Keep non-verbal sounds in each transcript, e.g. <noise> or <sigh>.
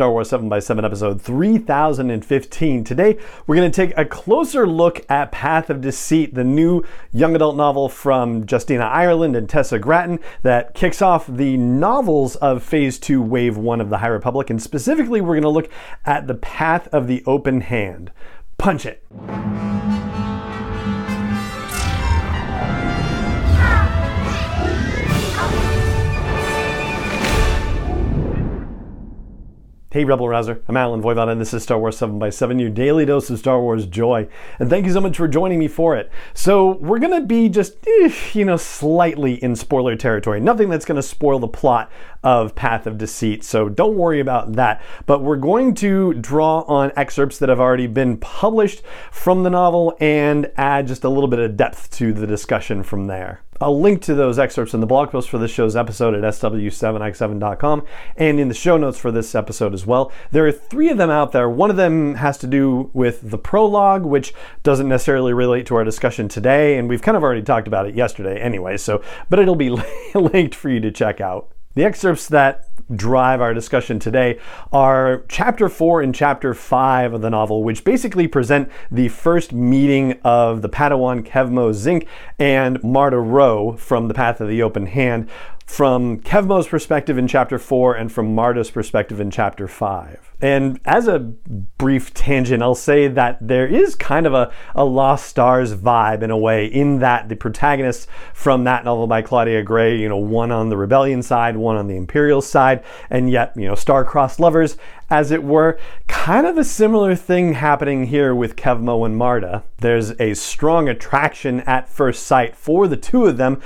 Star Wars 7x7 episode 3015. Today, we're going to take a closer look at Path of Deceit, the new young adult novel from Justina Ireland and Tessa Gratton that kicks off the novels of Phase 2, Wave 1 of the High Republic. And specifically, we're going to look at the Path of the Open Hand. Punch it. Hey, Rebel Rouser. I'm Allen Voivod, and this is Star Wars 7 by 7 your daily dose of Star Wars joy. And thank you so much for joining me for it. So, we're going to be just, eh, you know, slightly in spoiler territory. Nothing that's going to spoil the plot of Path of Deceit, so don't worry about that. But we're going to draw on excerpts that have already been published from the novel and add just a little bit of depth to the discussion from there. I'll link to those excerpts in the blog post for this show's episode at sw7x7.com and in the show notes for this episode as well. There are three of them out there. One of them has to do with the prologue, which doesn't necessarily relate to our discussion today, and we've kind of already talked about it yesterday anyway, so but it'll be <laughs> linked for you to check out. The excerpts that drive our discussion today are chapter 4 and chapter 5 of the novel, which basically present the first meeting of the Padawan Kevmo Zink and Marda Ro from The Path of the Open Hand, from Kevmo's perspective in chapter 4 and from Marda's perspective in chapter 5. And as a brief tangent, I'll say that there is kind of a, a Lost Stars vibe in a way, in that the protagonists from that novel by Claudia Gray, you know, one on the rebellion side, one on the imperial side, and yet, you know, star-crossed lovers, as it were. Kind of a similar thing happening here with Kevmo and Marda. There's a strong attraction at first sight for the two of them,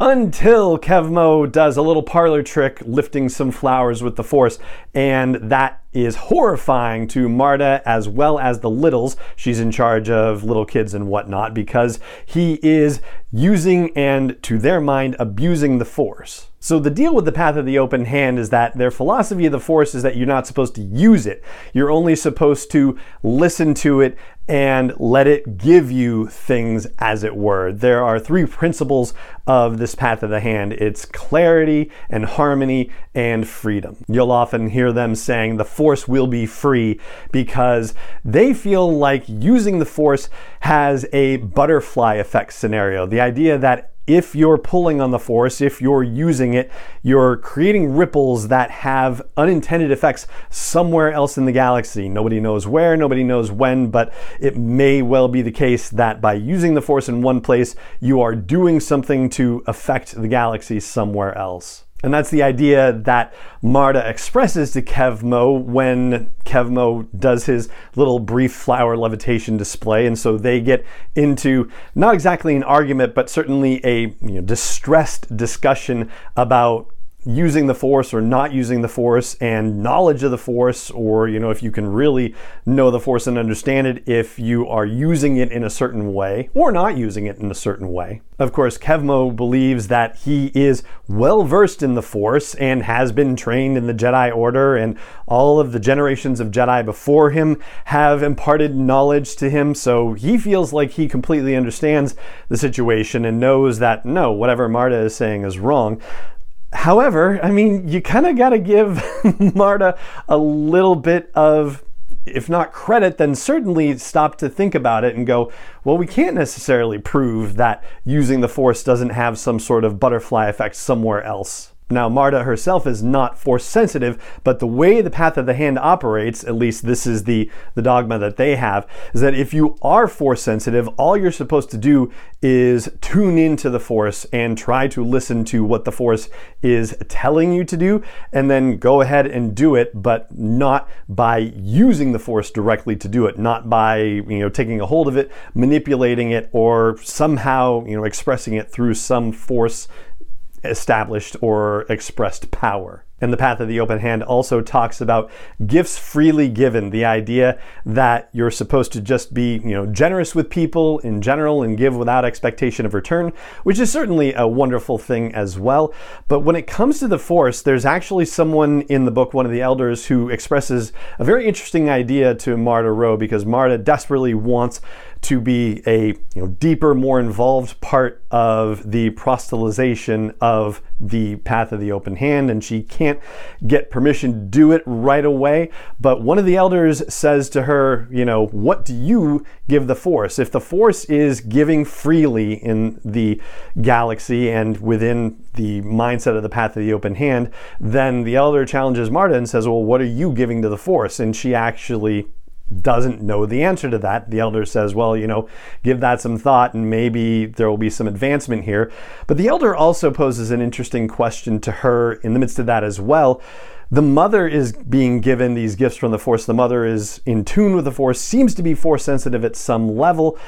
until Kevmo does a little parlor trick lifting some flowers with the Force, and that is horrifying to Marda as well as the littles. She's in charge of little kids and whatnot because he is using and, to their mind, abusing the Force. So, the deal with the Path of the Open Hand is that their philosophy of the Force is that you're not supposed to use it. You're only supposed to listen to it and let it give you things as it were. There are three principles of this path of the hand it's clarity and harmony and freedom. You'll often hear them saying the force will be free because they feel like using the force has a butterfly effect scenario. The idea that if you're pulling on the force, if you're using it, you're creating ripples that have unintended effects somewhere else in the galaxy. Nobody knows where, nobody knows when, but it may well be the case that by using the force in one place, you are doing something to affect the galaxy somewhere else. And that's the idea that Marda expresses to Kevmo when Kevmo does his little brief flower levitation display. And so they get into not exactly an argument, but certainly a you know, distressed discussion about using the force or not using the force and knowledge of the force or you know if you can really know the force and understand it if you are using it in a certain way or not using it in a certain way. Of course kevmo believes that he is well versed in the force and has been trained in the jedi order and all of the generations of jedi before him have imparted knowledge to him. So he feels like he completely understands the situation and knows that no whatever marda is saying is wrong However, I mean, you kind of got to give <laughs> Marda a little bit of, if not credit, then certainly stop to think about it and go, well, we can't necessarily prove that using the Force doesn't have some sort of butterfly effect somewhere else. Now, Marda herself is not force sensitive, but the way the path of the hand operates, at least this is the, the dogma that they have, is that if you are force sensitive, all you're supposed to do is tune into the force and try to listen to what the force is telling you to do, and then go ahead and do it, but not by using the force directly to do it, not by you know taking a hold of it, manipulating it, or somehow you know expressing it through some force established or expressed power. And the Path of the Open Hand also talks about gifts freely given, the idea that you're supposed to just be, you know, generous with people in general and give without expectation of return, which is certainly a wonderful thing as well. But when it comes to the Force, there's actually someone in the book, one of the elders, who expresses a very interesting idea to Marda Ro because Marda desperately wants to be a you know, deeper, more involved part of the proselytization of the path of the open hand, and she can't get permission to do it right away. But one of the elders says to her, You know, what do you give the Force? If the Force is giving freely in the galaxy and within the mindset of the path of the open hand, then the elder challenges Marda and says, Well, what are you giving to the Force? And she actually doesn't know the answer to that. The elder says, Well, you know, give that some thought and maybe there will be some advancement here. But the elder also poses an interesting question to her in the midst of that as well. The mother is being given these gifts from the Force. The mother is in tune with the Force, seems to be Force sensitive at some level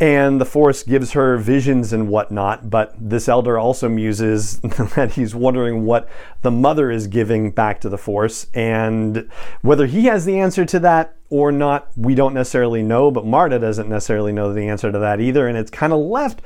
and the Force gives her visions and whatnot. But this elder also muses <laughs> that he's wondering what the mother is giving back to the Force, and whether he has the answer to that or not, we don't necessarily know. But Marda doesn't necessarily know the answer to that either, and it's kind of left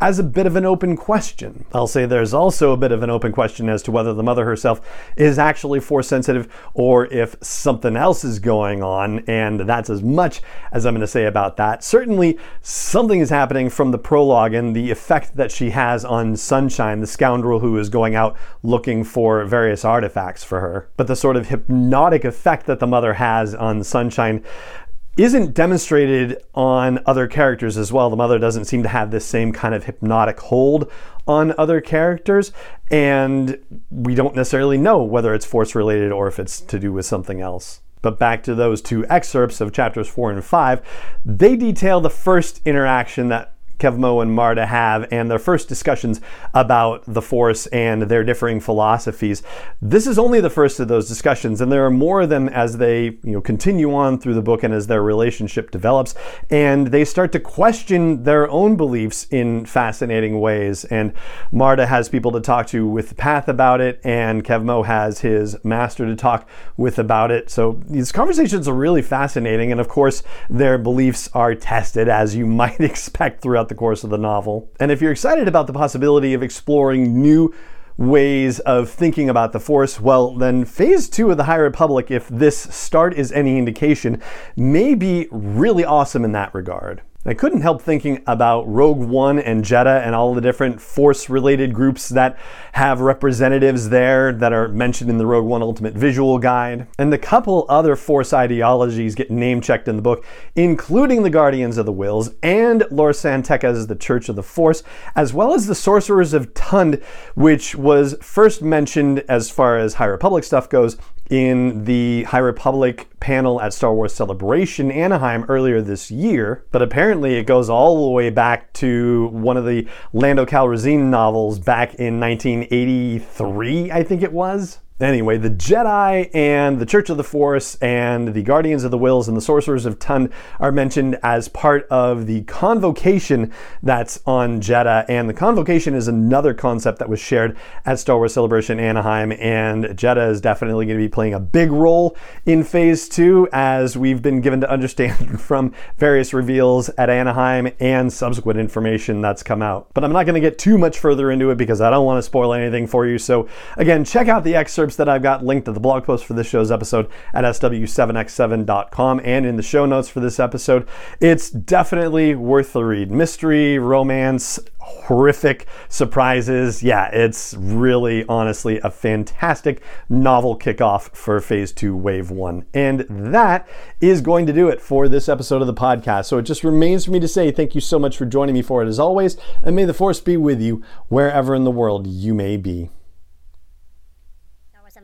as a bit of an open question. I'll say there's also a bit of an open question as to whether the mother herself is actually force sensitive or if something else is going on, and that's as much as I'm going to say about that. Certainly, something is happening from the prologue and the effect that she has on Sunshine, the scoundrel who is going out looking for various artifacts for her. But the sort of hypnotic effect that the mother has on Sunshine isn't demonstrated on other characters as well. The mother doesn't seem to have this same kind of hypnotic hold on other characters, and we don't necessarily know whether it's force related or if it's to do with something else. But back to those two excerpts of chapters four and five, they detail the first interaction that Kevmo and Marda have and their first discussions about the Force and their differing philosophies. This is only the first of those discussions, and there are more of them as they you know continue on through the book and as their relationship develops, and they start to question their own beliefs in fascinating ways. And Marda has people to talk to with Path about it, and Kevmo has his master to talk with about it. So these conversations are really fascinating, and of course, their beliefs are tested as you <laughs> might expect throughout throughout the course of the novel. And if you're excited about the possibility of exploring new ways of thinking about the Force, well, then Phase 2 of the High Republic, if this start is any indication, may be really awesome in that regard. I couldn't help thinking about Rogue One and Jedha and all the different Force related groups that have representatives there that are mentioned in the Rogue One Ultimate Visual Guide. And the couple other Force ideologies get name checked in the book, including the Guardians of the Whills and Lor San Tekka's The Church of the Force, as well as the Sorcerers of Tund, which was first mentioned as far as High Republic stuff goes in the High Republic panel at Star Wars Celebration Anaheim earlier this year, but apparently it goes all the way back to one of the Lando Calrissian novels back in 1983, I think it was. Anyway, the Jedi and the Church of the Force and the Guardians of the Whills and the Sorcerers of Tund are mentioned as part of the convocation that's on Jedha. And the convocation is another concept that was shared at Star Wars Celebration Anaheim. And Jedha is definitely going to be playing a big role in Phase 2, as we've been given to understand <laughs> from various reveals at Anaheim and subsequent information that's come out. But I'm not going to get too much further into it because I don't want to spoil anything for you. So, again, check out the excerpt excerpts that I've got linked to the blog post for this show's episode at sw7x7.com and in the show notes for this episode. It's definitely worth the read. Mystery, romance, horrific surprises. Yeah, it's really honestly a fantastic novel kickoff for phase two, wave one. And that is going to do it for this episode of the podcast. So it just remains for me to say thank you so much for joining me for it as always, and may the force be with you wherever in the world you may be.